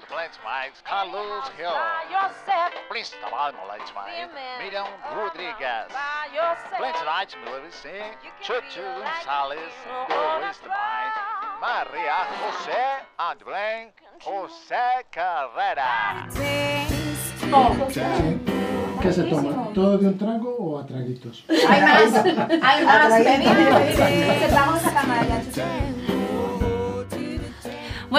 And let's make Carlos Hill. Please trabalho let's make Miriam Rodrigues. Let's night Melissa, Chuchu Gonzalez, Luis Demais, Maria José and Blank José Carrera. ¿Qué se toma? ¿Todo de un trago o a traguitos? Hay más, hay más. Pedir, pedir. Vamos a cámara ya.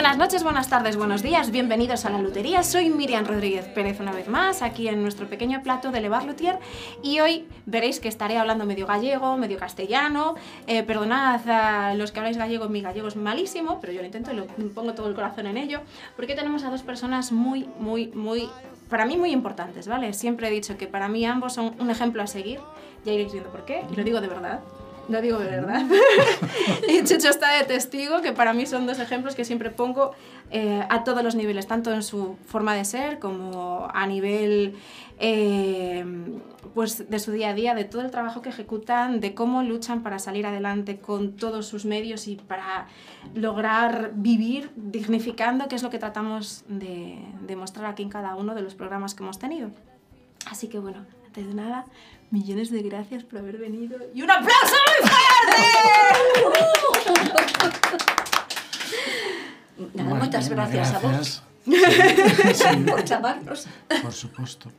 Buenas noches, buenas tardes, buenos días, bienvenidos a la Lutería. Soy Miriam Rodríguez Pérez una vez más, aquí en nuestro pequeño plato de Levar Lutier y hoy veréis que estaré hablando medio gallego, medio castellano. Eh, perdonad a los que habláis gallego, mi gallego es malísimo, pero yo lo intento y lo pongo todo el corazón en ello, porque tenemos a dos personas muy, muy, muy, para mí muy importantes, ¿vale? Siempre he dicho que para mí ambos son un ejemplo a seguir, ya iréis viendo por qué, y lo digo de verdad. Lo digo de verdad. y Chucho está de testigo, que para mí son dos ejemplos que siempre pongo eh, a todos los niveles, tanto en su forma de ser como a nivel eh, pues de su día a día, de todo el trabajo que ejecutan, de cómo luchan para salir adelante con todos sus medios y para lograr vivir dignificando, que es lo que tratamos de, de mostrar aquí en cada uno de los programas que hemos tenido. Así que bueno, antes de nada, millones de gracias por haber venido y un aplauso muy fuerte. Nada, Bueno, moitas gracias, a vos Sí, por chamarnos. por supuesto.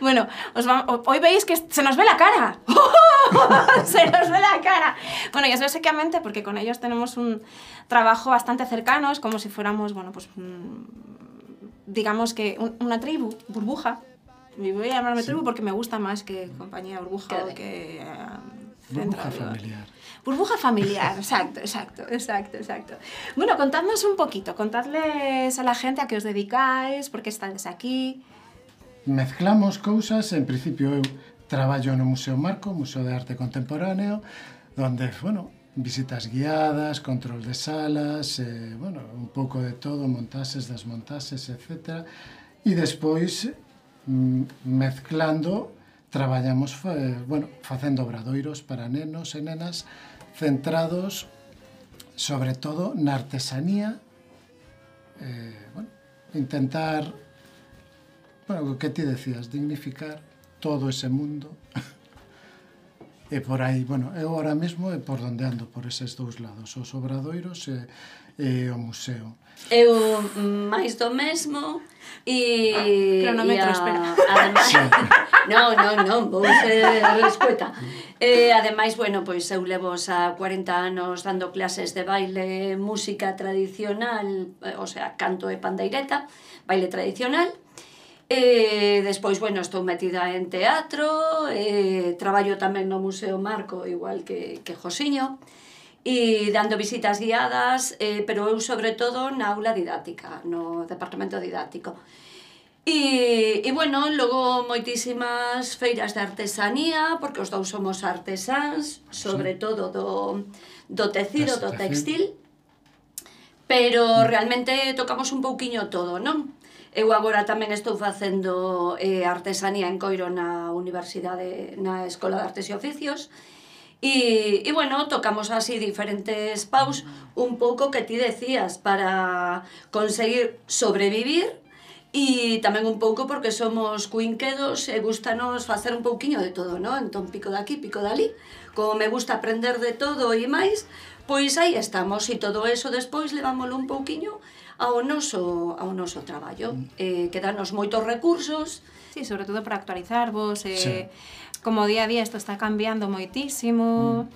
Bueno, os va- ho- hoy veis que se nos ve la cara. se nos ve la cara. Bueno, y es básicamente porque con ellos tenemos un trabajo bastante cercano, es como si fuéramos, bueno, pues mm, digamos que un- una tribu, burbuja. Me voy a llamarme sí. tribu porque me gusta más que compañía burbuja o que... Uh, burbuja familiar. Burbuja familiar, exacto, exacto, exacto, exacto. Bueno, contadnos un poquito, contadles a la gente a qué os dedicáis, por qué estáis aquí. Mezclamos cousas, en principio eu traballo no Museo Marco, Museo de Arte Contemporáneo, donde, bueno, visitas guiadas, control de salas, eh, bueno, un pouco de todo, montases, desmontases, etc. E despois Mm, mezclando traballamos eh, bueno, facendo obradoiros para nenos e nenas centrados sobre todo na artesanía eh, bueno, intentar bueno, o que ti decías, dignificar todo ese mundo. E por aí, bueno, eu ahora mesmo é por donde ando por eses dous lados, os obradoiros e eh, eh, o museo. Eu máis do mesmo e ah, cronómetro, espera. Ademais, sí. no, no, no, vou ser escueta. E ademais, bueno, pois eu levo xa 40 anos dando clases de baile, música tradicional, o sea, canto e pandeireta, baile tradicional. E despois, bueno, estou metida en teatro, e traballo tamén no Museo Marco, igual que, que Josiño. E e dando visitas guiadas, eh, pero eu sobre todo na aula didáctica, no departamento didáctico. E, e bueno, logo moitísimas feiras de artesanía, porque os dous somos artesáns, sobre sí. todo do, do tecido, do textil, pero realmente tocamos un pouquiño todo, non? Eu agora tamén estou facendo eh, artesanía en Coiro na Universidade, na Escola de Artes e Oficios, e E, e bueno, tocamos así diferentes paus, un pouco que ti decías, para conseguir sobrevivir e tamén un pouco porque somos cuinquedos e gustanos facer un pouquiño de todo, non? Entón pico daqui, pico dali, como me gusta aprender de todo e máis, pois aí estamos e todo eso despois levámoslo un pouquiño ao noso, ao noso traballo, mm. eh, que danos moitos recursos. Sí, sobre todo para actualizarvos, eh, sí como día a día isto está cambiando moitísimo. Mm.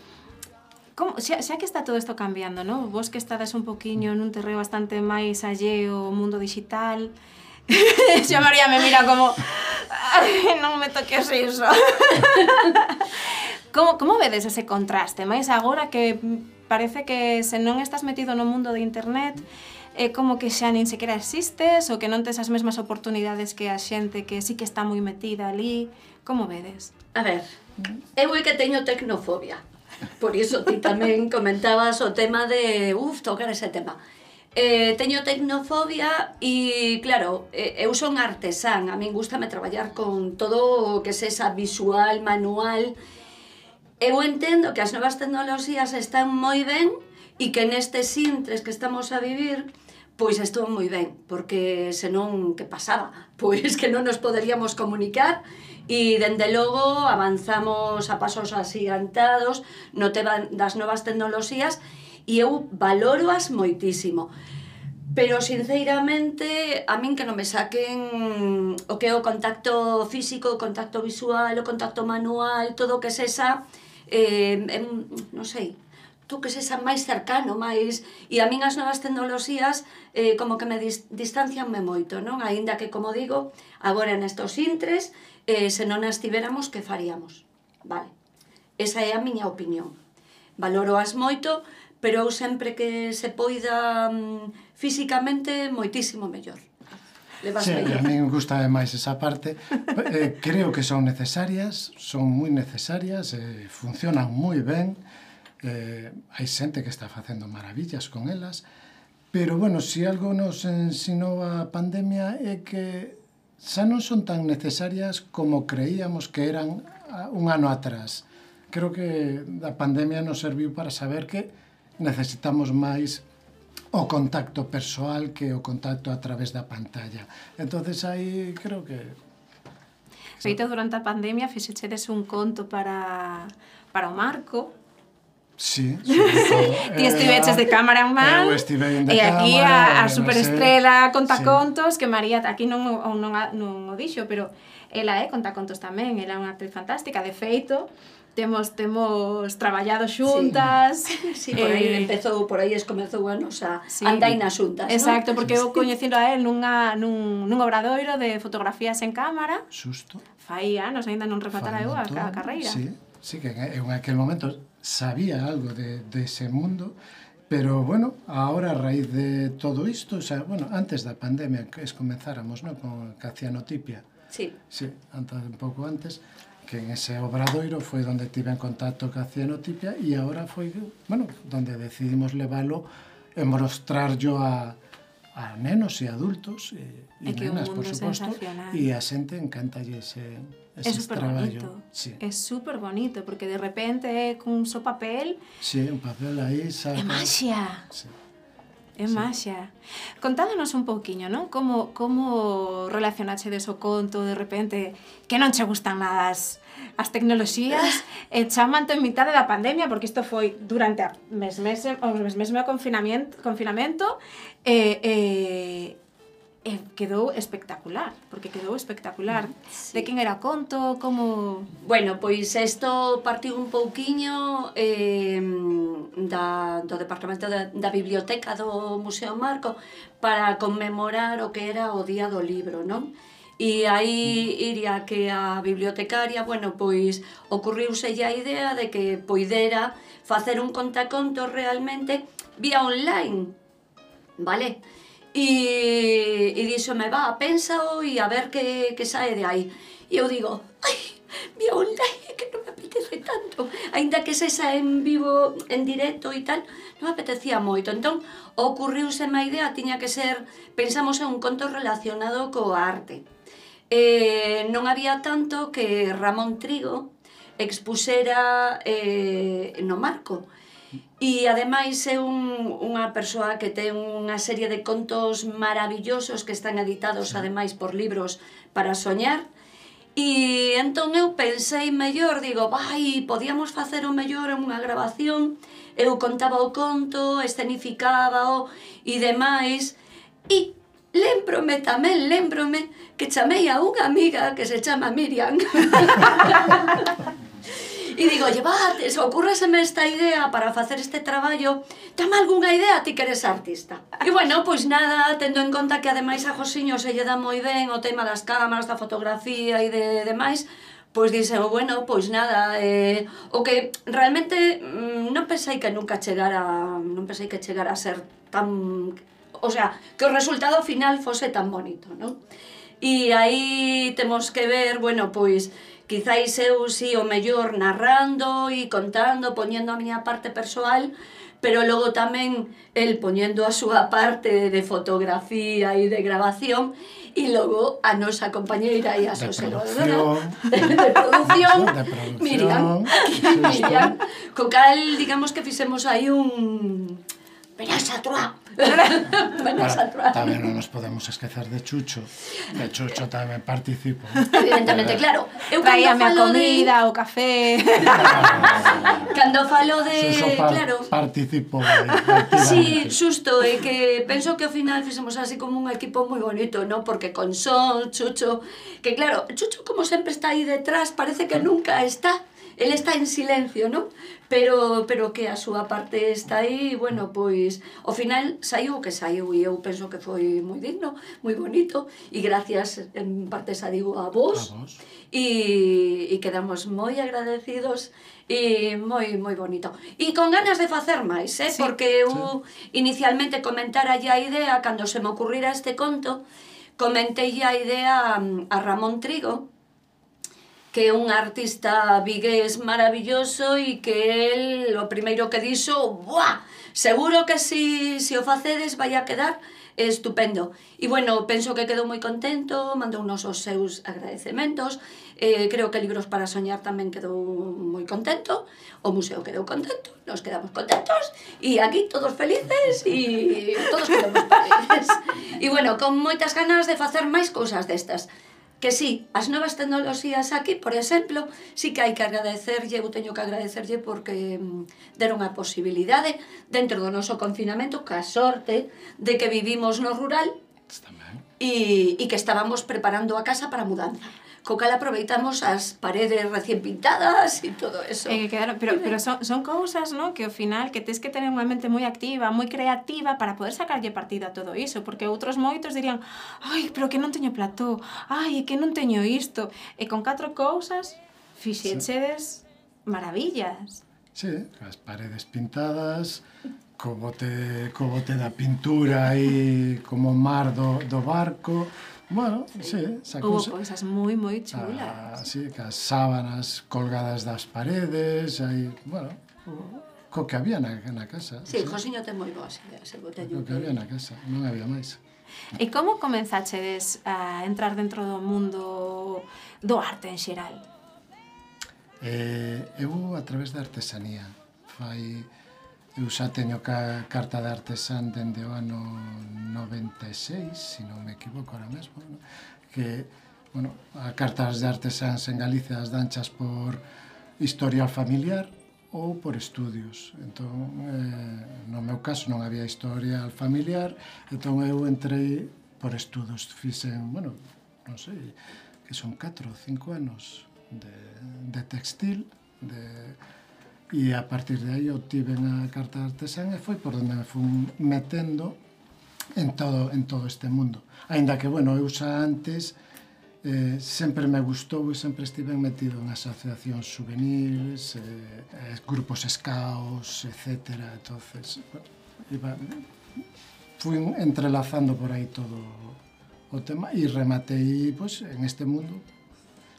Como, xa, xa que está todo isto cambiando, non? Vos que estades un poquinho nun terreo bastante máis alleo ao mundo digital, xa María me mira como Ay, non me toques iso. como, como vedes ese contraste? Mais agora que parece que se non estás metido no mundo de internet, é como que xa nin sequera existes ou que non tes as mesmas oportunidades que a xente que sí que está moi metida ali. Como vedes? A ver, eu é que teño tecnofobia. Por iso ti tamén comentabas o tema de, uf, tocar ese tema. Eh, teño tecnofobia e, claro, eh, eu son artesán, a min gustame traballar con todo o que sexa visual, manual. Eu entendo que as novas tecnoloxías están moi ben e que nestes intres que estamos a vivir pois estou moi ben, porque senón que pasaba, pois que non nos poderíamos comunicar E, dende logo, avanzamos a pasos asigantados no tema das novas tecnoloxías e eu valoroas moitísimo. Pero, sinceiramente, a min que non me saquen o que é o contacto físico, o contacto visual, o contacto manual, todo o que sexa, eh, en, non sei, tú que sexa máis cercano, máis... E a min as novas tecnoloxías eh, como que me dis, distancianme moito, non? Aínda que, como digo, agora nestos intres eh, se non as tiveramos, que faríamos? Vale, esa é a miña opinión. Valoro as moito, pero eu sempre que se poida mm, físicamente, moitísimo mellor. Sí, mellor. a mí me gusta máis esa parte. eh, creo que son necesarias, son moi necesarias, eh, funcionan moi ben, eh, hai xente que está facendo maravillas con elas, pero, bueno, se si algo nos ensinou a pandemia é que xa non son tan necesarias como creíamos que eran un ano atrás. Creo que a pandemia nos serviu para saber que necesitamos máis o contacto persoal que o contacto a través da pantalla. Entonces aí creo que Feito durante a pandemia fixechedes un conto para para o Marco, Sí, Ti eh, estiveches de cameraman Eu estive E aquí cámara, a, a superestrela conta sí. contos Que María aquí non, non, non o dixo Pero ela é conta contos tamén Ela é unha actriz fantástica De feito, temos temos traballado xuntas. Sí, sí por aí eh, empezou, por aí es comezou a nosa sí, andaina xuntas. Exacto, ¿no? porque eu coñecindo a él nunha nun nun obradoiro de fotografías en cámara. Xusto. Fai anos, aínda non rematara eu a, a carreira. Sí, sí que en aquel momento sabía algo de, de ese mundo, pero bueno, ahora a raíz de todo isto, o sea, bueno, antes da pandemia que es comenzáramos, ¿no? con Cacianotipia. Sí. Sí, antes, un pouco antes, que en ese obradoiro foi donde tive en contacto ca Cianotipia e agora foi, bueno, donde decidimos leválo e mostrarlo a, a nenos e adultos eh, e, e, que nenas, por suposto, e a xente encanta ese, ese é super traballo. Bonito. Sí. É super bonito, porque de repente é cun só papel... Sí, un papel aí... Saca... É maxia! Sí. É maxia. Contádonos Contádanos un pouquiño, non? Como, como relacionaxe deso conto de repente que non che gustan nada as, as tecnoloxías e chamanto en mitade da pandemia porque isto foi durante a mes, mes, o mes, mes meu confinamento, confinamento e, e, e quedou espectacular, porque quedou espectacular. Mm, sí. De quen era conto, como... Bueno, pois isto partiu un pouquiño eh, da, do Departamento da, da Biblioteca do Museo Marco para conmemorar o que era o Día do Libro, non? E aí iría que a bibliotecaria, bueno, pois ocurriuse a idea de que poidera facer un contaconto realmente vía online, vale? E, e díxome, va, pénsao e a ver que, que sae de aí. E eu digo, ai, vi online que non me apetece tanto. Ainda que se sae en vivo, en directo e tal, non me apetecía moito. Entón, ocurriuse má idea, tiña que ser, pensamos en un conto relacionado coa arte. Eh, non había tanto que Ramón Trigo expuxera eh, no marco. E ademais é un, unha persoa que ten unha serie de contos maravillosos que están editados ademais por libros para soñar. E entón eu pensei mellor, digo, vai, podíamos facer o mellor en unha grabación, eu contaba o conto, escenificaba o e demais, e lembrome tamén, lembrome que chamei a unha amiga que se chama Miriam. E digo, va, se ocurreseme esta idea para facer este traballo, dame algunha idea, ti que eres artista. E bueno, pois nada, tendo en conta que ademais a Josiño se lle dá moi ben o tema das cámaras, da fotografía e de demais, pois dixen, oh, bueno, pois nada, eh, o que realmente mm, non pensei que nunca chegara, non pensei que chegara a ser tan, o sea, que o resultado final fose tan bonito, non? E aí temos que ver, bueno, pois, Quizáis eu si o mellor narrando e contando, poñendo a miña parte persoal, pero logo tamén el poñendo a súa parte de fotografía e de grabación e logo a nosa compañeira e a súa observadora de, de producción, de producción. Miriam, Miriam co cal digamos que fixemos aí un verás a Troa. verás a Troa. Tamén non nos podemos esquecer de Chucho. De Chucho tamén participo. Evidentemente, claro. Eu Traíame a comida, de... o café. cando falo de, Suso par claro, participo. Si, sí, xusto, é que penso que ao final fixemos así como un equipo moi bonito, non? Porque con Sol, Chucho, que claro, Chucho como sempre está aí detrás, parece que nunca está el está en silencio, non? Pero, pero que a súa parte está aí, bueno, pois, ao final saiu o que saiu e eu penso que foi moi digno, moi bonito e gracias en parte xa digo a vos, a vos. E, e quedamos moi agradecidos e moi moi bonito. E con ganas de facer máis, eh? Sí, porque eu sí. inicialmente comentara a idea cando se me ocurrira este conto, comentei a idea a Ramón Trigo, que é un artista vigués maravilloso e que el o primeiro que dixo, buah, seguro que si, si o facedes vai a quedar estupendo. E bueno, penso que quedou moi contento, mandou nos os seus agradecementos, eh, creo que Libros para Soñar tamén quedou moi contento, o museo quedou contento, nos quedamos contentos, e aquí todos felices e todos quedamos felices. E bueno, con moitas ganas de facer máis cousas destas que sí, as novas tecnoloxías aquí, por exemplo, sí que hai que agradecerlle, eu teño que agradecerlle porque mm, deron a posibilidade dentro do noso confinamento, ca sorte de que vivimos no rural, E, e que estábamos preparando a casa para a mudanza co cal aproveitamos as paredes recién pintadas e todo eso. Eh, que quedaron, pero, pero son, son cousas, non? Que ao final que tens que tener unha mente moi activa, moi creativa para poder sacarlle partido a todo iso, porque outros moitos dirían, ai, pero que non teño plató, ai, que non teño isto. E con catro cousas fixechedes sí. maravillas. Sí, as paredes pintadas, co bote, co bote da pintura e como mar do, do barco, Bueno, sí, sacou... Houve cousas moi moi chulas. Ah, sí, as sábanas colgadas das paredes, aí, bueno, oh. co que había na, na casa. Sí, sí. Josiño ten moi boas ideas, se botella. Co que había na casa, non había máis. E como comenzaxedes a entrar dentro do mundo do arte en xeral? Eh, eu a través da artesanía. Fai Eu xa teño ca carta de artesán dende o ano 96, se non me equivoco ahora mesmo, ¿no? que, bueno, a cartas de artesáns en Galicia as danchas por historial familiar ou por estudios. Entón, eh, no meu caso non había historial familiar, entón eu entrei por estudos. Fixen, bueno, non sei, que son 4 ou 5 anos de, de textil, de E a partir de aí obtiven a carta artesán e foi por onde me fun metendo en todo, en todo este mundo. Ainda que, bueno, eu xa antes eh, sempre me gustou e sempre estive metido en asociacións juveniles, eh, eh grupos escaos, etc. Entonces, bueno, iba, fui entrelazando por aí todo o tema e rematei pues, en este mundo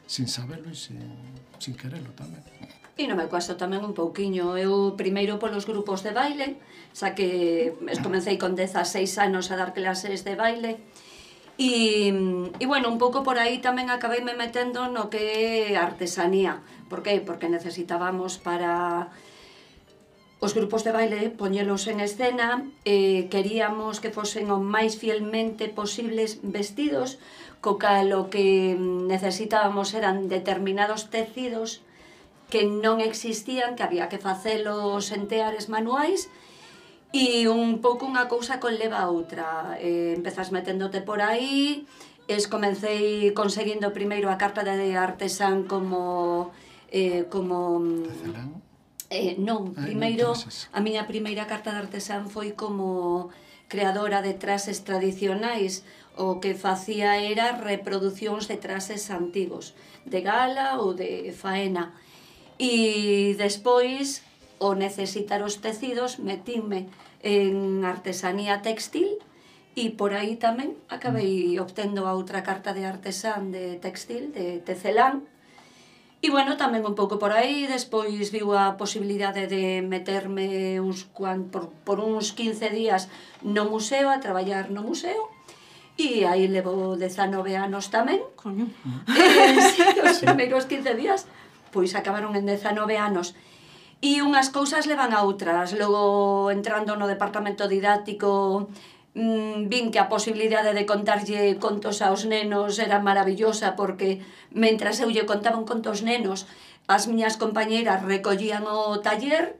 sin saberlo e sin, sin quererlo tamén. E no meu caso tamén un pouquiño. Eu primeiro polos grupos de baile, xa que comecei con 16 anos a dar clases de baile, E, e bueno, un pouco por aí tamén acabei me metendo no que é artesanía. Por que? Porque necesitábamos para os grupos de baile poñelos en escena, eh, queríamos que fosen o máis fielmente posibles vestidos co cal o que necesitábamos eran determinados tecidos que non existían, que había que facelos en teares manuais, e un pouco unha cousa conleva a outra. Eh, empezas meténdote por aí, es comecei conseguindo primeiro a carta de artesán como... Eh, como Eh, non, ah, primeiro, a miña primeira carta de artesán foi como creadora de trases tradicionais, o que facía era reproducións de trases antigos, de gala ou de faena. E despois, o necesitar os tecidos, metíme en artesanía textil e por aí tamén acabei mm. obtendo a outra carta de artesán de textil, de tecelán, E bueno, tamén un pouco por aí, despois viu a posibilidade de meterme uns cuan, por, por uns 15 días no museo, a traballar no museo, E aí levo 19 anos tamén. Coño. Eh, sí, os primeiros 15 días, pois acabaron en 19 anos. E unhas cousas levan a outras. Logo, entrando no departamento didáctico, mmm, vin que a posibilidade de contarlle contos aos nenos era maravillosa, porque mentras eu lle contaba un conto aos nenos, as miñas compañeiras recollían o taller,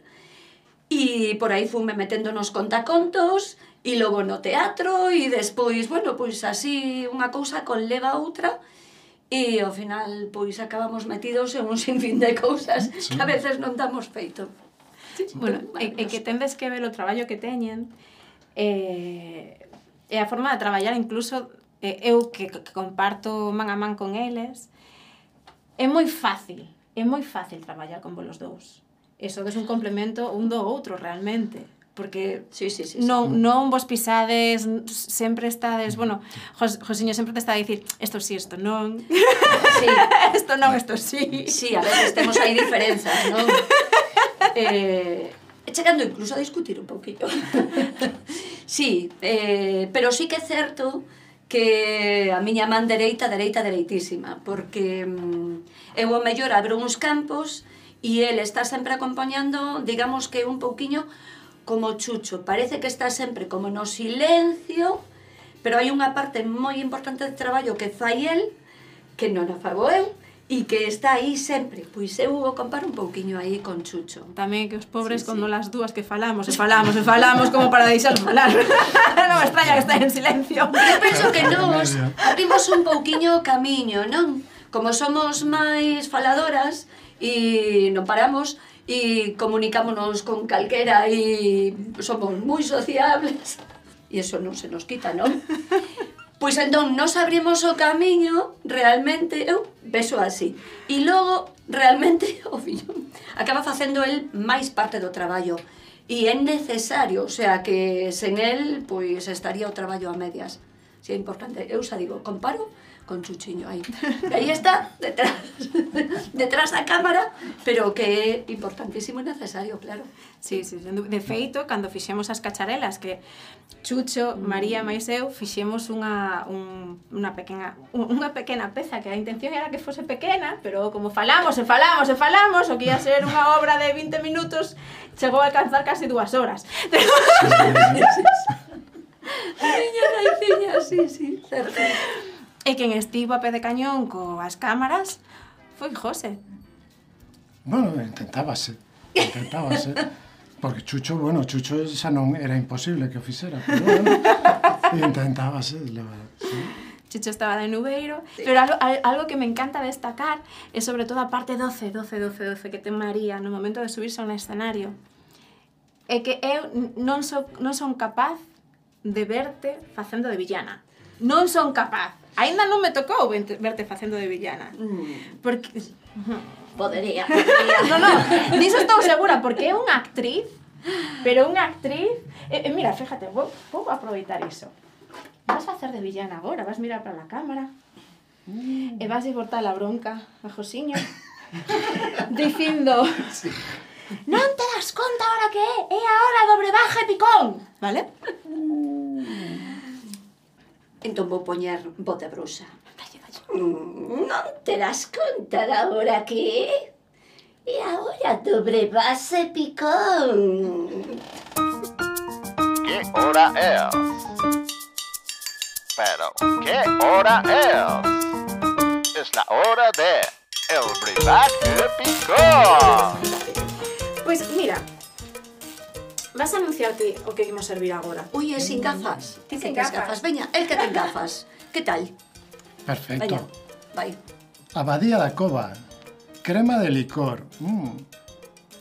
e por aí fume metendo nos contacontos, e logo no teatro e despois, bueno, pois así unha cousa conleva a outra e ao final pois acabamos metidos en un sinfín de cousas sí. que a veces non damos feito. Sí. Bueno, e, e que tendes que ver o traballo que teñen eh, e a forma de traballar incluso eh, eu que, que comparto man a man con eles é moi fácil é moi fácil traballar con vos dous e sodes un complemento un do outro realmente porque sí, sí, sí, sí. non, mm. non vos pisades, sempre estades, mm. bueno, Jos, Josiño sempre te está a dicir, isto sí, isto non, sí. isto non, isto sí. Sí, a veces temos aí diferenzas, non? eh, chegando incluso a discutir un pouquinho. sí, eh, pero sí que é certo que a miña man dereita, dereita, dereitísima, porque mm, eu o mellor abro uns campos e ele está sempre acompañando, digamos que un pouquiño, como Chucho, parece que está sempre como no silencio, pero hai unha parte moi importante de traballo que fai el, que non a fago eu, e que está aí sempre. Pois eu o comparo un pouquiño aí con Chucho. Tamén que os pobres sí, sí. las dúas que falamos, e falamos, e falamos como para deixar falar. non me extraña que está en silencio. Eu penso que nos abrimos un pouquiño o camiño, non? Como somos máis faladoras e non paramos, e comunicámonos con calquera e somos moi sociables e eso non se nos quita, non? Pois entón, nos abrimos o camiño, realmente, eu beso así. E logo, realmente, o fillo acaba facendo el máis parte do traballo. E é necesario, o sea, que sen el, pois estaría o traballo a medias. Si é importante, eu xa digo, comparo con Chuchiño aí. aí está, detrás, detrás da cámara, pero que é importantísimo e necesario, claro. Sí, sí, de feito, cando fixemos as cacharelas, que Chucho, mm. María mm. máis eu, fixemos unha, un, unha, pequena, unha pequena peza, que a intención era que fose pequena, pero como falamos e falamos e falamos, o que ia ser unha obra de 20 minutos, chegou a alcanzar casi dúas horas. Pero... Miña raiciña, sí, sí, certo. E quen estivo a pé de cañón coas cámaras foi José. Bueno, intentábase, intentábase. Porque Chucho, bueno, Chucho xa non era imposible que o fixera, pero bueno, intentábase, la. Sí. Chucho estaba de nubeiro, sí. pero algo, algo que me encanta destacar é sobre todo a parte 12, 12, 12, 12 que ten María no momento de subirse ao escenario. É que eu non, so, non son capaz de verte facendo de villana. Non son capaz. Ainda non me tocou verte facendo de villana. Mm. Porque... Podería, podería. no, no, niso estou segura, porque é unha actriz, pero unha actriz... E, eh, mira, fíjate, vou, vou aproveitar iso. Vas facer de villana agora, vas mirar para a cámara, mm. e vas a botar a bronca a Josiño, dicindo... Sí. Non te das conta ahora que é? É a hora do brebaje picón, vale? Entón vou poñer voz de bruxa. Mm, non te das conta da hora que é? E a hora do brebaje picón. Que hora é? Pero, que hora é? Es la hora de el brebaje picón. Pues mira, Vas a anunciarte o que imos servir agora. Ui, é sin gafas. Mm. Ti sin gafas. gafas. Veña, el que ten gafas. Que tal? Perfecto. Veña, vai. Abadía da cova. Crema de licor. Mm.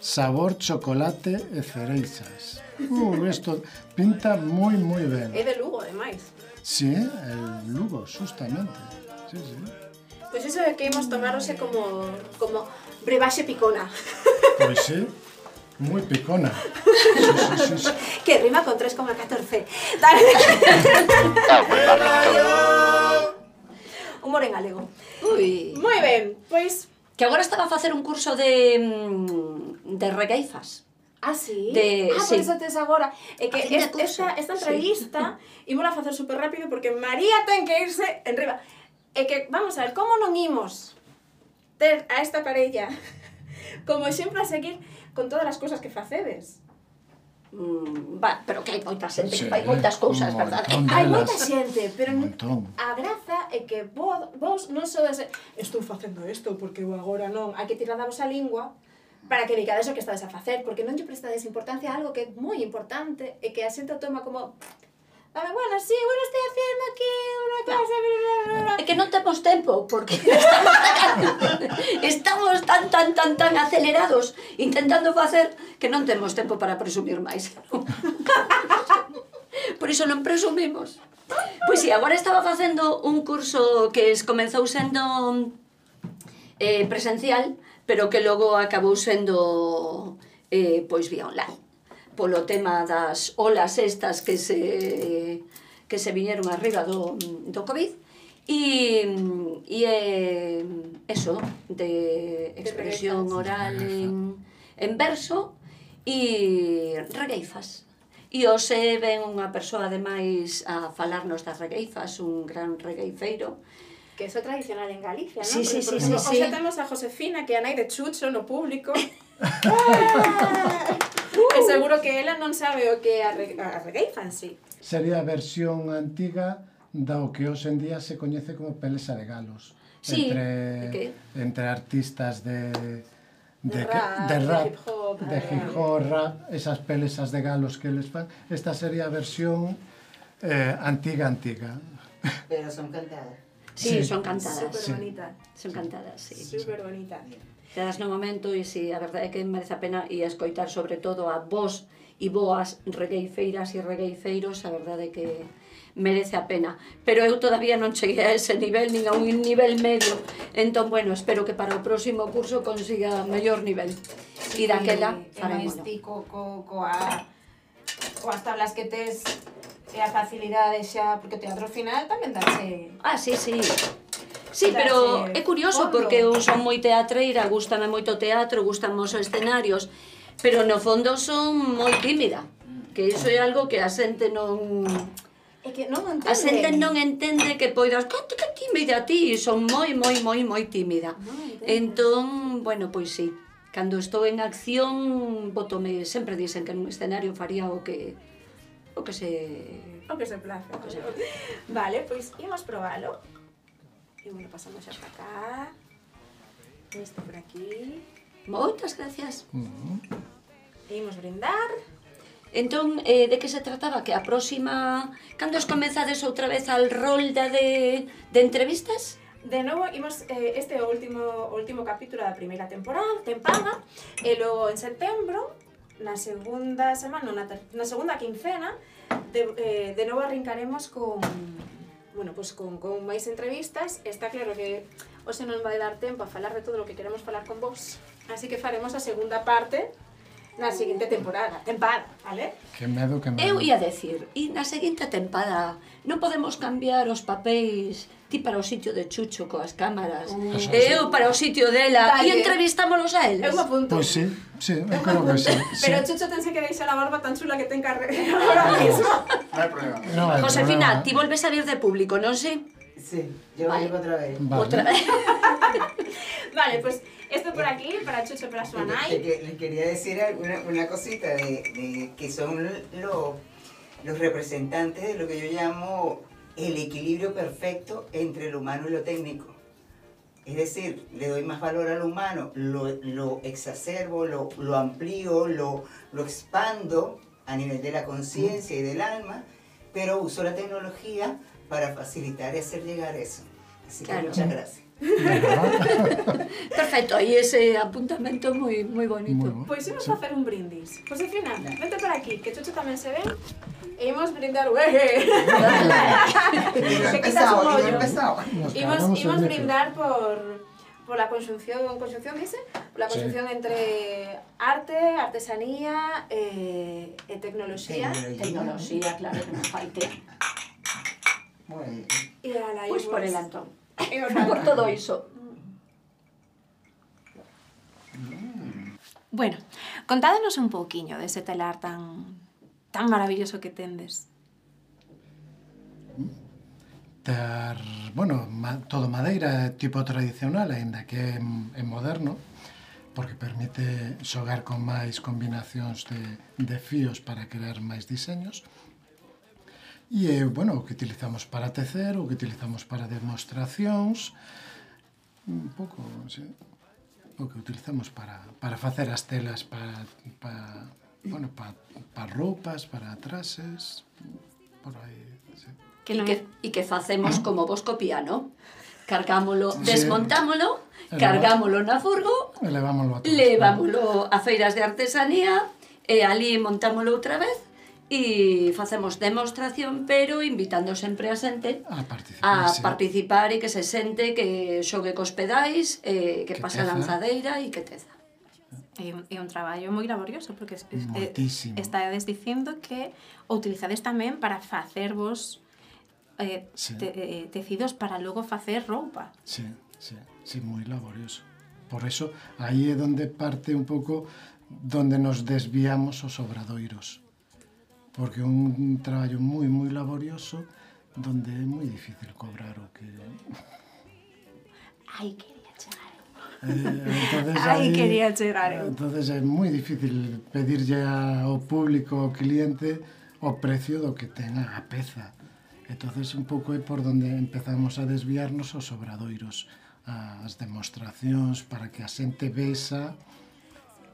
Sabor chocolate e cereixas. Mm, uh, isto pinta moi, moi ben. É de Lugo, ademais. Sí, el Lugo, justamente. Sí, sí. Pois pues iso é que imos tomarose como, como brebaxe picona. Pois pues sí. Muy picona. Sí, sí, sí, que rima con 3,14. Humor en galego. Ui. Moi ben, pois... Que agora estaba a facer un curso de, mm, de regueifas. Ah, sí? De, ah, sí. por eso tes agora. É que es, esta, esta entrevista sí. imola facer super rápido porque María ten que irse en riba. É que, vamos a ver, como non imos ter a esta parella como exemplo a seguir con todas as cousas que facedes. Mm, va, pero que hai moita xente, sí, que fai moitas cousas, verdad? Hai moita xente, pero montón. a graza é que vos, vos non sodes estou facendo isto porque eu agora non, hai que tiradavos a lingua para que digades o que estades a facer, porque non lle prestades importancia a algo que é moi importante e que a xente toma como Ah, bueno, sí, bueno, estoy haciendo aquí una clase... Bla, bla, bla. É que non temos tempo, porque estamos tan, tan, tan, tan acelerados intentando facer que non temos tempo para presumir máis. Por iso non presumimos. Pois si, sí, agora estaba facendo un curso que es, comenzou sendo eh, presencial, pero que logo acabou sendo eh, pois vía online polo tema das olas estas que se que se viñeron arriba do, do COVID. E, e eso de expresión oral en, en verso e regueifas e hoxe ven unha persoa ademais a falarnos das regueifas un gran regueifeiro que é tradicional en Galicia, non? Sí, sí, Porque, sí, sí, sí. Temos a Josefina, que é a nai de Chucho no público, e seguro que ela non sabe o que é a, re, a regueifa en sí. Sería a versión antiga do que hoxe en día se coñece como pelesa de galos. Sí, entre, okay. entre artistas de, de, de rap, de, rap, hip hop, de eh. hip -hop rap, esas pelesas de galos que les fan. Esta sería a versión eh, antiga, antiga. Pero son cantadas. Sí, sí, son cantadas. Súper sí. bonitas. Son cantadas, sí. Súper bonitas quedas no momento e si a verdade é que merece a pena e escoitar sobre todo a vos e boas regueifeiras e regueifeiros, a verdade é que merece a pena. Pero eu todavía non cheguei a ese nivel, nin a un nivel medio. Entón, bueno, espero que para o próximo curso consiga mellor nivel. E daquela, faremos. E co, co, coa, coas tablas que tes e a facilidade xa, porque o teatro final tamén dache... Ah, sí, sí. Sí, pero é curioso porque eu son moi teatreira, gustame moito o teatro, gustan os escenarios, pero no fondo son moi tímida, que iso é algo que a xente non É que non entende. A xente non entende que poidas, canto que tímida ti, son moi, moi, moi, moi tímida. Entón, bueno, pois sí, cando estou en acción, botome, sempre dicen que nun escenario faría o que o que se... O que se place. Vale, pois imos probalo. E bueno, pasamos xa para cá. Este por aquí. Moitas gracias. Uh -huh. E imos brindar. Entón, eh, de que se trataba? Que a próxima... Cando os comezades outra vez al rolda de, de entrevistas? De novo, imos, eh, este é o último, o último capítulo da primeira temporada, tempada, e logo en setembro, na segunda semana, na, na segunda quincena, de, eh, de novo arrincaremos con, bueno, pues con, con máis entrevistas. Está claro que hoxe non vai dar tempo a falar de todo o que queremos falar con vos, así que faremos a segunda parte na seguinte temporada, tempada, vale? Que medo, que medo. Eu ia decir, e na seguinte tempada non podemos cambiar os papéis ti para o sitio de Chucho coas cámaras, mm. e eu para o sitio dela, e entrevistámolos a eles. Eu me apunto. Pois pues sí, sí, eu creo que sí. Pero. Chucho tense que deixar a barba tan chula que ten carre agora mismo. No hai problema. No Josefina, ti volves a vir de público, non sei? Sí? Yo Vale. lo llevo otra vez. Vale. Outra vez. Vale, pues esto por aquí, para Chucho, para su Le, Anay. le- le quería decir una, una cosita de, de que son lo- los representantes de lo que yo llamo el equilibrio perfecto entre lo humano y lo técnico. Es decir, le doy más valor al humano, lo, lo exacerbo, lo, lo amplío, lo, lo expando a nivel de la conciencia y del alma, pero uso la tecnología para facilitar y hacer llegar eso. Así que Claro. muchas gracias. Perfecto, aí ese apuntamento moi moi bonito. Moi bo. Pois imos facer un brindis. Josefina, vente por aquí, que Chucho tamén se ven. E imos brindar, ueje. Se quitas un ollo. Nos Imos, imos brindar por por la conjunción, conjunción dice, por la Sí. conjunción entre arte, artesanía e, e tecnoloxía. Tecnoloxía, claro que non falte. Bueno. E ala, pois por el Antón. por todo iso. Mm. Bueno, contádenos un pouquiño dese telar tan tan maravilloso que tendes. Ter, bueno, ma, todo madeira tipo tradicional, aínda que é, é moderno, porque permite xogar con máis combinacións de, de fíos para crear máis diseños. E, bueno, o que utilizamos para tecer, o que utilizamos para demostracións, un pouco, sí, o que utilizamos para, para facer as telas, para, para bueno, para para roupas, para trases, por aí, sí. Que e, que, e que facemos como vos co piano, cargámolo, desmontámolo, sí. cargámolo na furgo, levámolo a, todos, levámolo a feiras de artesanía, e ali montámolo outra vez, e facemos demostración, pero invitando sempre a xente a participar, a participar e que se sente que xogue cos pedais, eh, que, que pase teza. a lanzadeira e que teza. É un, é un traballo moi laborioso porque es, es, Mortísimo. estades eh, dicindo que o utilizades tamén para facer vos eh, sí. te, eh, tecidos para logo facer roupa. Sí, sí, sí, moi laborioso. Por eso, aí é donde parte un pouco donde nos desviamos os obradoiros porque é un traballo moi, moi laborioso donde é moi difícil cobrar o que... Ai, quería chegar. Eh, entonces, Ai, aí, quería chegar. Entonces é moi difícil pedirlle ao público, ao cliente, o precio do que ten a peza. Entonces un pouco é por onde empezamos a desviarnos aos obradoiros, as demostracións para que a xente vexa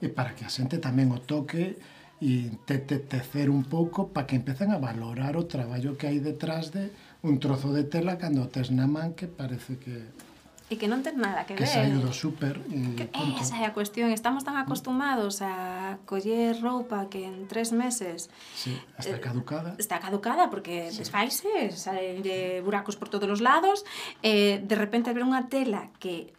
e para que a xente tamén o toque e te, tecer un pouco para que empecen a valorar o traballo que hai detrás de un trozo de tela cando tes na man que parece que e que non ten nada que, que ver. Que do super e que, Esa é a cuestión, estamos tan acostumados a coller roupa que en tres meses sí, está eh, caducada. Está caducada porque sí. desfaise, salen de buracos por todos os lados, eh, de repente ver unha tela que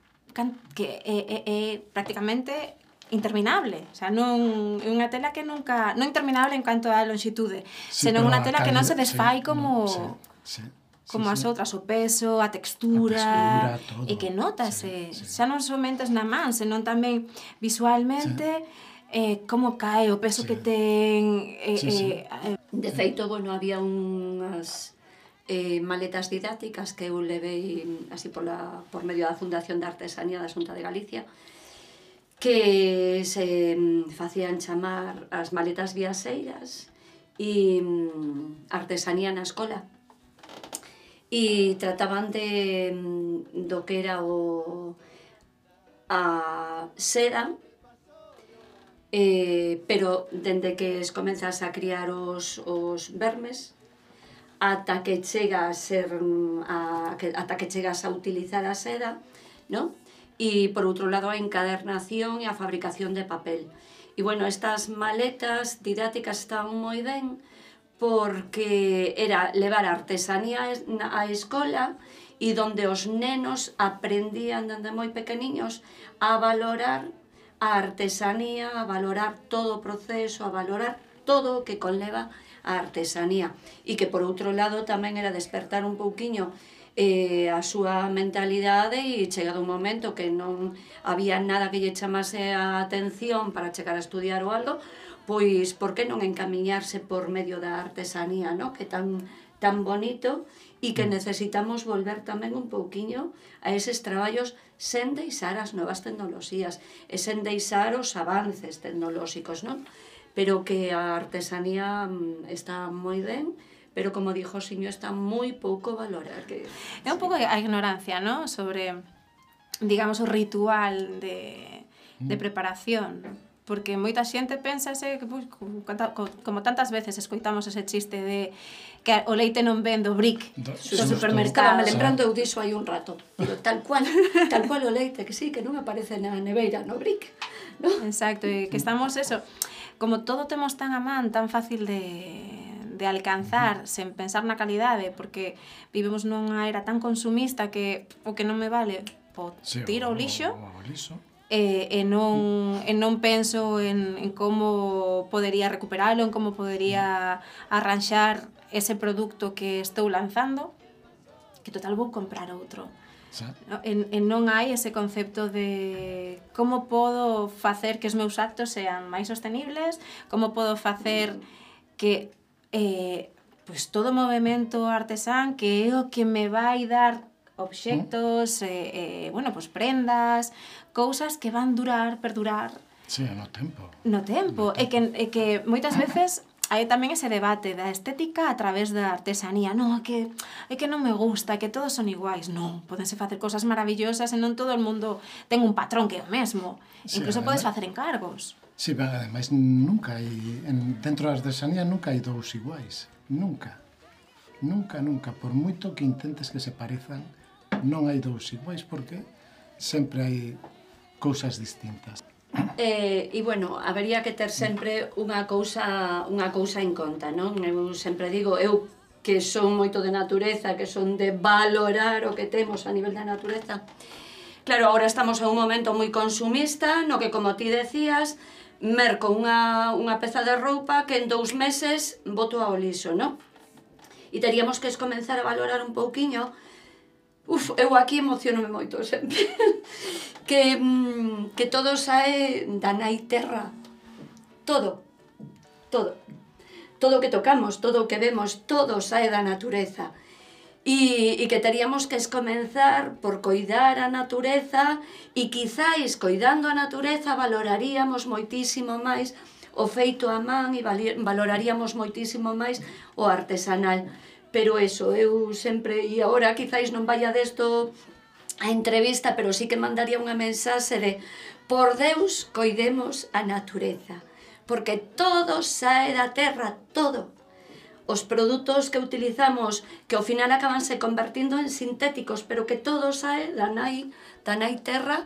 que é, é, é prácticamente interminable, o sea, non é unha tela que nunca, non interminable en canto á longitude, sí, senón unha tela que non se desfai sí, como no, sí, sí, como sí, as sí. outras, o peso, a textura, a textura todo. e que notase, sí, sí. xa non somente na man, senón tamén visualmente sí eh, como cae o peso sí. que ten eh, sí, eh, sí. Eh, de feito, bueno, había unhas eh, maletas didácticas que eu levei así pola, por medio da Fundación de Artesanía da Xunta de Galicia, que se mm, facían chamar as maletas viaseiras e mm, artesanía na escola. E trataban de mm, do que era o a seda eh, pero dende que es comenzas a criar os, os vermes ata que chega a ser a, ata que chegas a utilizar a seda, ¿no? e por outro lado a encadernación e a fabricación de papel. E bueno, estas maletas didácticas estaban moi ben porque era levar a artesanía á escola e donde os nenos aprendían dende moi pequeniños a valorar a artesanía, a valorar todo o proceso, a valorar todo o que conleva a a artesanía e que por outro lado tamén era despertar un pouquiño eh, a súa mentalidade e chegado un momento que non había nada que lle chamase a atención para chegar a estudiar o algo, pois por que non encamiñarse por medio da artesanía, no? que tan, tan bonito e que mm. necesitamos volver tamén un pouquiño a eses traballos sen deixar as novas tecnoloxías e sen deixar os avances tecnolóxicos, non? pero que a artesanía mm, está moi ben, pero como dixo Siño, está moi pouco valorada. Que... É un pouco a ignorancia, ¿no? Sobre, digamos, o ritual de, de mm. preparación, porque moita xente pensase que pois, como tantas veces escoitamos ese chiste de que o leite non ven do brick do, do supermercado. Estaba lembrando eu diso hai un rato. Digo, tal cual, tal cual o leite, que sí, que non aparece na neveira, no brick. No? Exacto, e que estamos eso como todo temos tan a man, tan fácil de, de alcanzar sen pensar na calidade, porque vivimos nunha era tan consumista que o que non me vale, po tiro o lixo. O, o lixo e, e non e non penso en en como podería recuperalo, en como podería arranxar ese produto que estou lanzando, que total vou comprar outro. Xa. En, en non hai ese concepto de como podo facer que os meus actos sean máis sostenibles, como podo facer que eh, pois todo movimento artesán que é o que me vai dar obxectos, mm. eh, eh, bueno, pois prendas, cousas que van durar, perdurar Sí, no tempo. No tempo, no tempo. e que, e que moitas veces hai tamén ese debate da estética a través da artesanía. Non, é que, é que non me gusta, que todos son iguais. Non, podense facer cosas maravillosas e non todo o mundo ten un patrón que é o mesmo. Sí, Incluso podes facer encargos. Sí, pero ademais, nunca hai... En, dentro da artesanía nunca hai dous iguais. Nunca. Nunca, nunca. Por moito que intentes que se parezan, non hai dous iguais porque sempre hai cousas distintas. E, e bueno, habería que ter sempre unha cousa, unha cousa en conta, non? Eu sempre digo, eu que son moito de natureza, que son de valorar o que temos a nivel da natureza. Claro, agora estamos en un momento moi consumista, no que, como ti decías, merco unha, unha peza de roupa que en dous meses boto ao liso, non? E teríamos que comenzar a valorar un pouquiño Uf, eu aquí emocionome moito sempre que, mm, que todo sae da nai terra. Todo, todo. Todo o que tocamos, todo o que vemos, todo sae da natureza. E, e que teríamos que escomenzar por coidar a natureza e quizáis coidando a natureza valoraríamos moitísimo máis o feito a man e valoraríamos moitísimo máis o artesanal. Pero eso, eu sempre, e agora quizáis non vaya desto a entrevista, pero sí que mandaría unha mensaxe de por Deus coidemos a natureza, porque todo sae da terra, todo. Os produtos que utilizamos, que ao final acabanse convertindo en sintéticos, pero que todo sae da nai, da nai terra,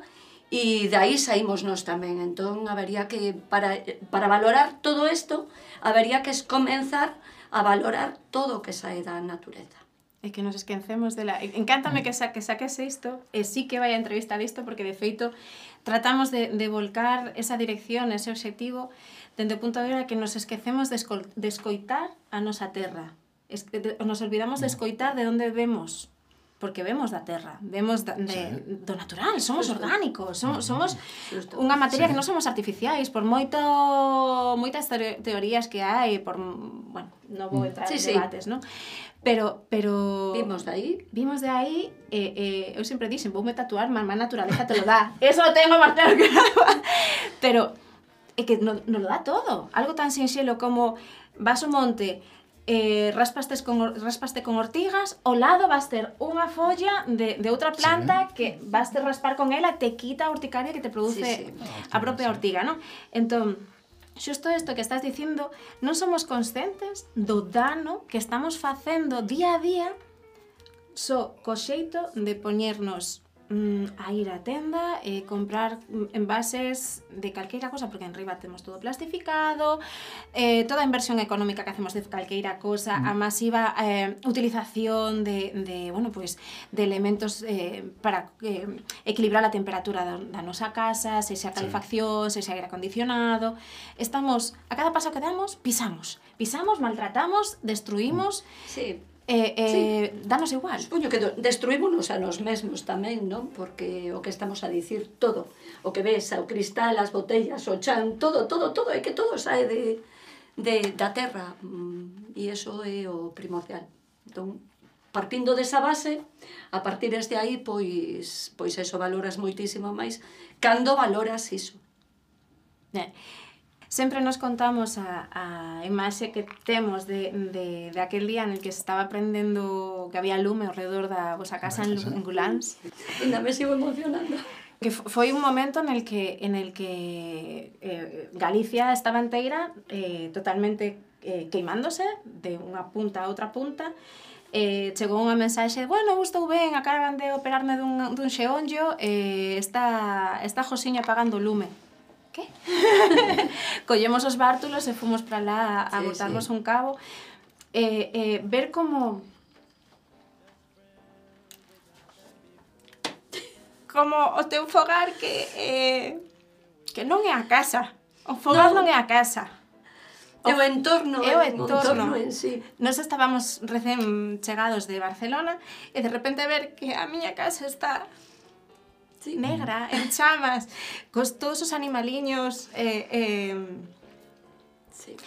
e dai saímos nós tamén. Entón, habería que, para, para valorar todo isto, habería que comenzar a valorar todo o que sae da natureza e que nos esquecemos dela. Encántame que, sa, que saques isto, e sí que vai a entrevista disto, porque de feito tratamos de, de volcar esa dirección, ese objetivo, dende o punto de vista que nos esquecemos de, de escoitar a nosa terra. Es, de, nos olvidamos de mm. escoitar de onde vemos, porque vemos da terra, vemos da, de, sí. do natural, somos orgánicos, somos, mm, somos unha materia sí. que non somos artificiais, por moito moitas teorías que hai, por, bueno, non vou mm. entrar sí, en debates, sí. non? Pero, pero... Vimos de aí? Vimos de aí, e, eh, eh eu sempre dixen, voume tatuar, má naturaleza te lo dá. Eso tengo máis claro que Pero é que non no lo dá todo. Algo tan sinxelo como vas ao monte, eh, raspastes con, raspaste con ortigas, ao lado vas ter unha folla de, de outra planta sí. que vas ter raspar con ela, te quita a urticaria que te produce sí, sí. a propia ortiga, non? Entón, xusto isto que estás dicindo, non somos conscientes do dano que estamos facendo día a día só co xeito de poñernos a ir á tenda e comprar mm, envases de calqueira cosa, porque en riba temos todo plastificado, eh, toda a inversión económica que hacemos de calqueira cosa, a masiva eh, utilización de, de, bueno, pues, de elementos eh, para eh, equilibrar a temperatura da, da nosa casa, se xa calefacción, se xa aire acondicionado. Estamos, a cada paso que damos, pisamos. Pisamos, maltratamos, destruímos, sí, Eh, eh, sí. danos igual. Supoño que destruímonos a nos mesmos tamén, non? Porque o que estamos a dicir, todo. O que ves, o cristal, as botellas, o chan, todo, todo, todo, é que todo sae de, de, da terra. Mm, e iso é o primordial. Entón, partindo desa base, a partir deste aí, pois, pois eso valoras moitísimo máis, cando valoras iso. Eh sempre nos contamos a, a imaxe que temos de, de, de aquel día en el que se estaba prendendo que había lume ao redor da vosa casa en, en Gulans. Ainda me sigo emocionando. Que foi un momento en el que, en el que eh, Galicia estaba inteira eh, totalmente eh, queimándose de unha punta a outra punta eh, chegou unha mensaxe bueno, eu estou ben, acaban de operarme dun, dun xeonllo eh, está, está Josiña pagando lume que? Collemos os bártulos e fomos para lá a sí, botarnos sí. un cabo. Eh, eh, ver como... Como o teu fogar que... Eh, que non é a casa. O fogar non, non é a casa. O, é o entorno, é o entorno. entorno en sí. Nos estábamos recén chegados de Barcelona e de repente ver que a miña casa está sí, negra, en chamas, cos todos os animaliños eh, eh, sí.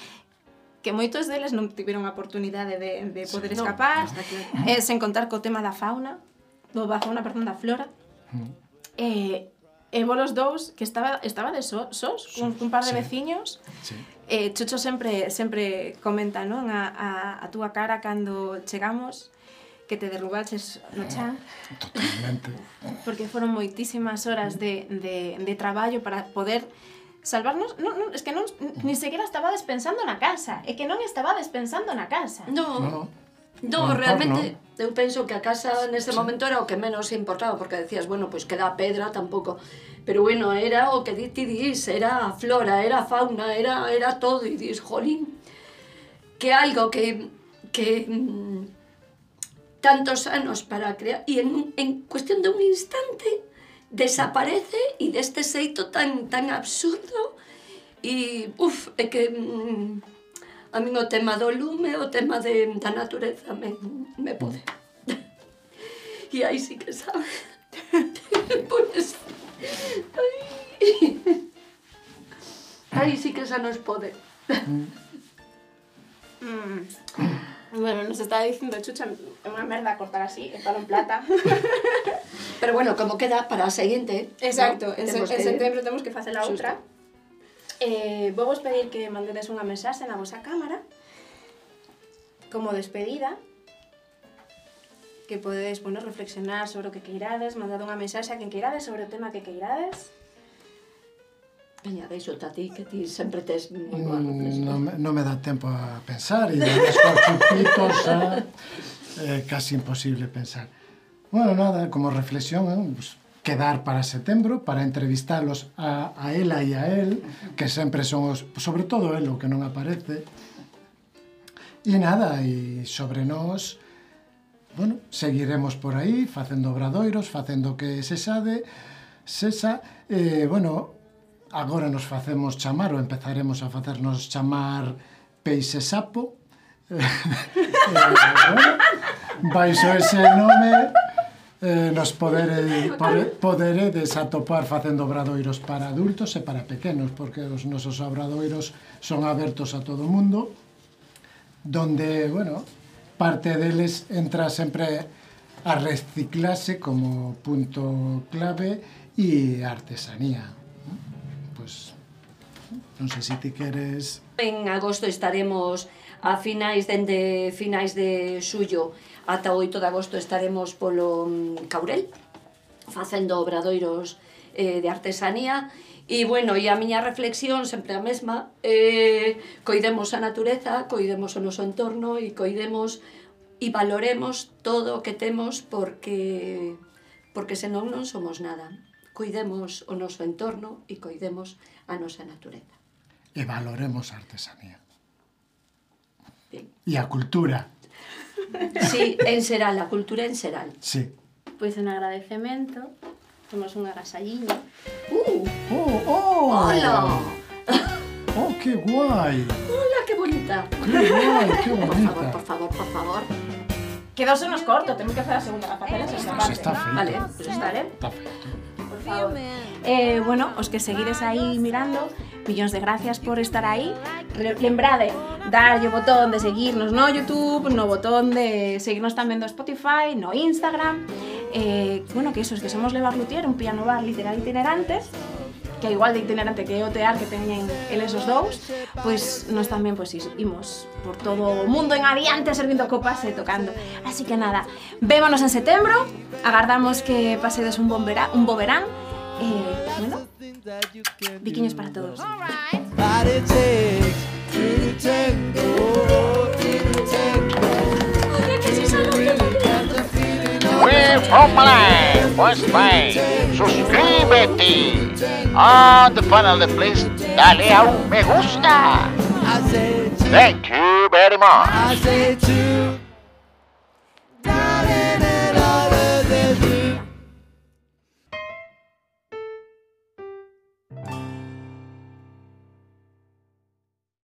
que moitos deles non tiveron a oportunidade de, de poder sí, escapar, no, claro. eh, sen contar co tema da fauna, do da fauna, perdón, da flora. Mm. Eh, e volos dous que estaba estaba de so, sos cun, cun par de sí. veciños. Sí. Eh, Chucho sempre sempre comenta, non, a, a, a túa cara cando chegamos que te derrubaches no eh, chan. Totalmente. Porque foron moitísimas horas de, de, de traballo para poder salvarnos, non, non, es que non, ni sequera estabades pensando na casa, é que non estabades pensando na casa. No, no, no realmente no. eu penso que a casa nese momento era o que menos importaba, porque decías, bueno, pois pues queda a pedra tampouco, pero bueno, era o que di ti dis, era a flora, era a fauna, era, era todo, e dis, jolín, que algo que, que mm, tantos anos para crear e en, en cuestión de un instante desaparece e deste xeito tan tan absurdo e uf, é que mm, a min o tema do lume, o tema de, da natureza me, me pode. e aí sí que sabe. pois, aí, aí sí que xa nos pode. mm. mm. Bueno, nos estaba dicindo Chucha, é unha merda cortar así, é palo en plata. Pero bueno, como queda para a seguinte. Exacto, ¿no? en, se, en que- setembro temos que facer a outra. Eh, vou vos pedir que mandedes unha mensaxe na vosa cámara como despedida que podedes, bueno, reflexionar sobre o que queirades, mandade unha mensaxe a quen queirades sobre o tema que queirades. Veña, deixo a ti reflexión. Mm, no, me, no me da tempo a pensar, e das chupitos a... Eh, casi imposible pensar. Bueno, nada, como reflexión, eh, pues, quedar para setembro para entrevistalos a, a ela e a él, que sempre son os, sobre todo el o que non aparece. E nada, e sobre nós, bueno, seguiremos por aí facendo obradoiros, facendo que se sade, sesa, eh, bueno, agora nos facemos chamar, ou empezaremos a facernos chamar peixe sapo, eh, bueno, baixo ese nome eh, nos podere, podere desatopar facendo obradoiros para adultos e para pequenos, porque os nosos obradoiros son abertos a todo o mundo, donde, bueno, parte deles entra sempre a reciclase como punto clave e a artesanía pois non sei se ti queres... En agosto estaremos a finais dende finais de xullo ata 8 de agosto estaremos polo mm, Caurel facendo obradoiros eh, de artesanía e bueno, e a miña reflexión sempre a mesma eh, coidemos a natureza, coidemos o noso entorno e coidemos e valoremos todo o que temos porque porque senón non somos nada. Coidemos o noso entorno e coidemos a nosa natureza. E valoremos a artesanía. Bien. E a cultura. Sí, en Seral, a cultura en Seral. Sí. Pois en agradecemento, temos unha gasalliña. Uh! Oh, oh! Hola! Oh, que guai! Hola, que bonita! Que guai, que bonita! Por favor, por favor, por favor. Quedousenos corto, temos que facer a segunda, a facer a segunda parte. Está feito. Vale, pues está. Está feito. Favor. Eh, bueno, os que seguides aí mirando, millóns de gracias por estar aí. Re- Lembrade, darlle o botón de seguirnos no YouTube, no botón de seguirnos tamén do Spotify, no Instagram. Eh, bueno, que eso, es que somos Levar Lutier, un piano bar literal itinerante, que igual de itinerante que o tear que teñen eles os dous, pois nós tamén pois iso, imos por todo o mundo en adiante servindo copas e tocando. Así que nada, vémonos en setembro, agardamos que pasedes un bon un bo verán, e, bueno, biquiños para todos. Free from Life, Spotify. Suscríbete. On the panel, please, dale a un me gusta. Thank you very much.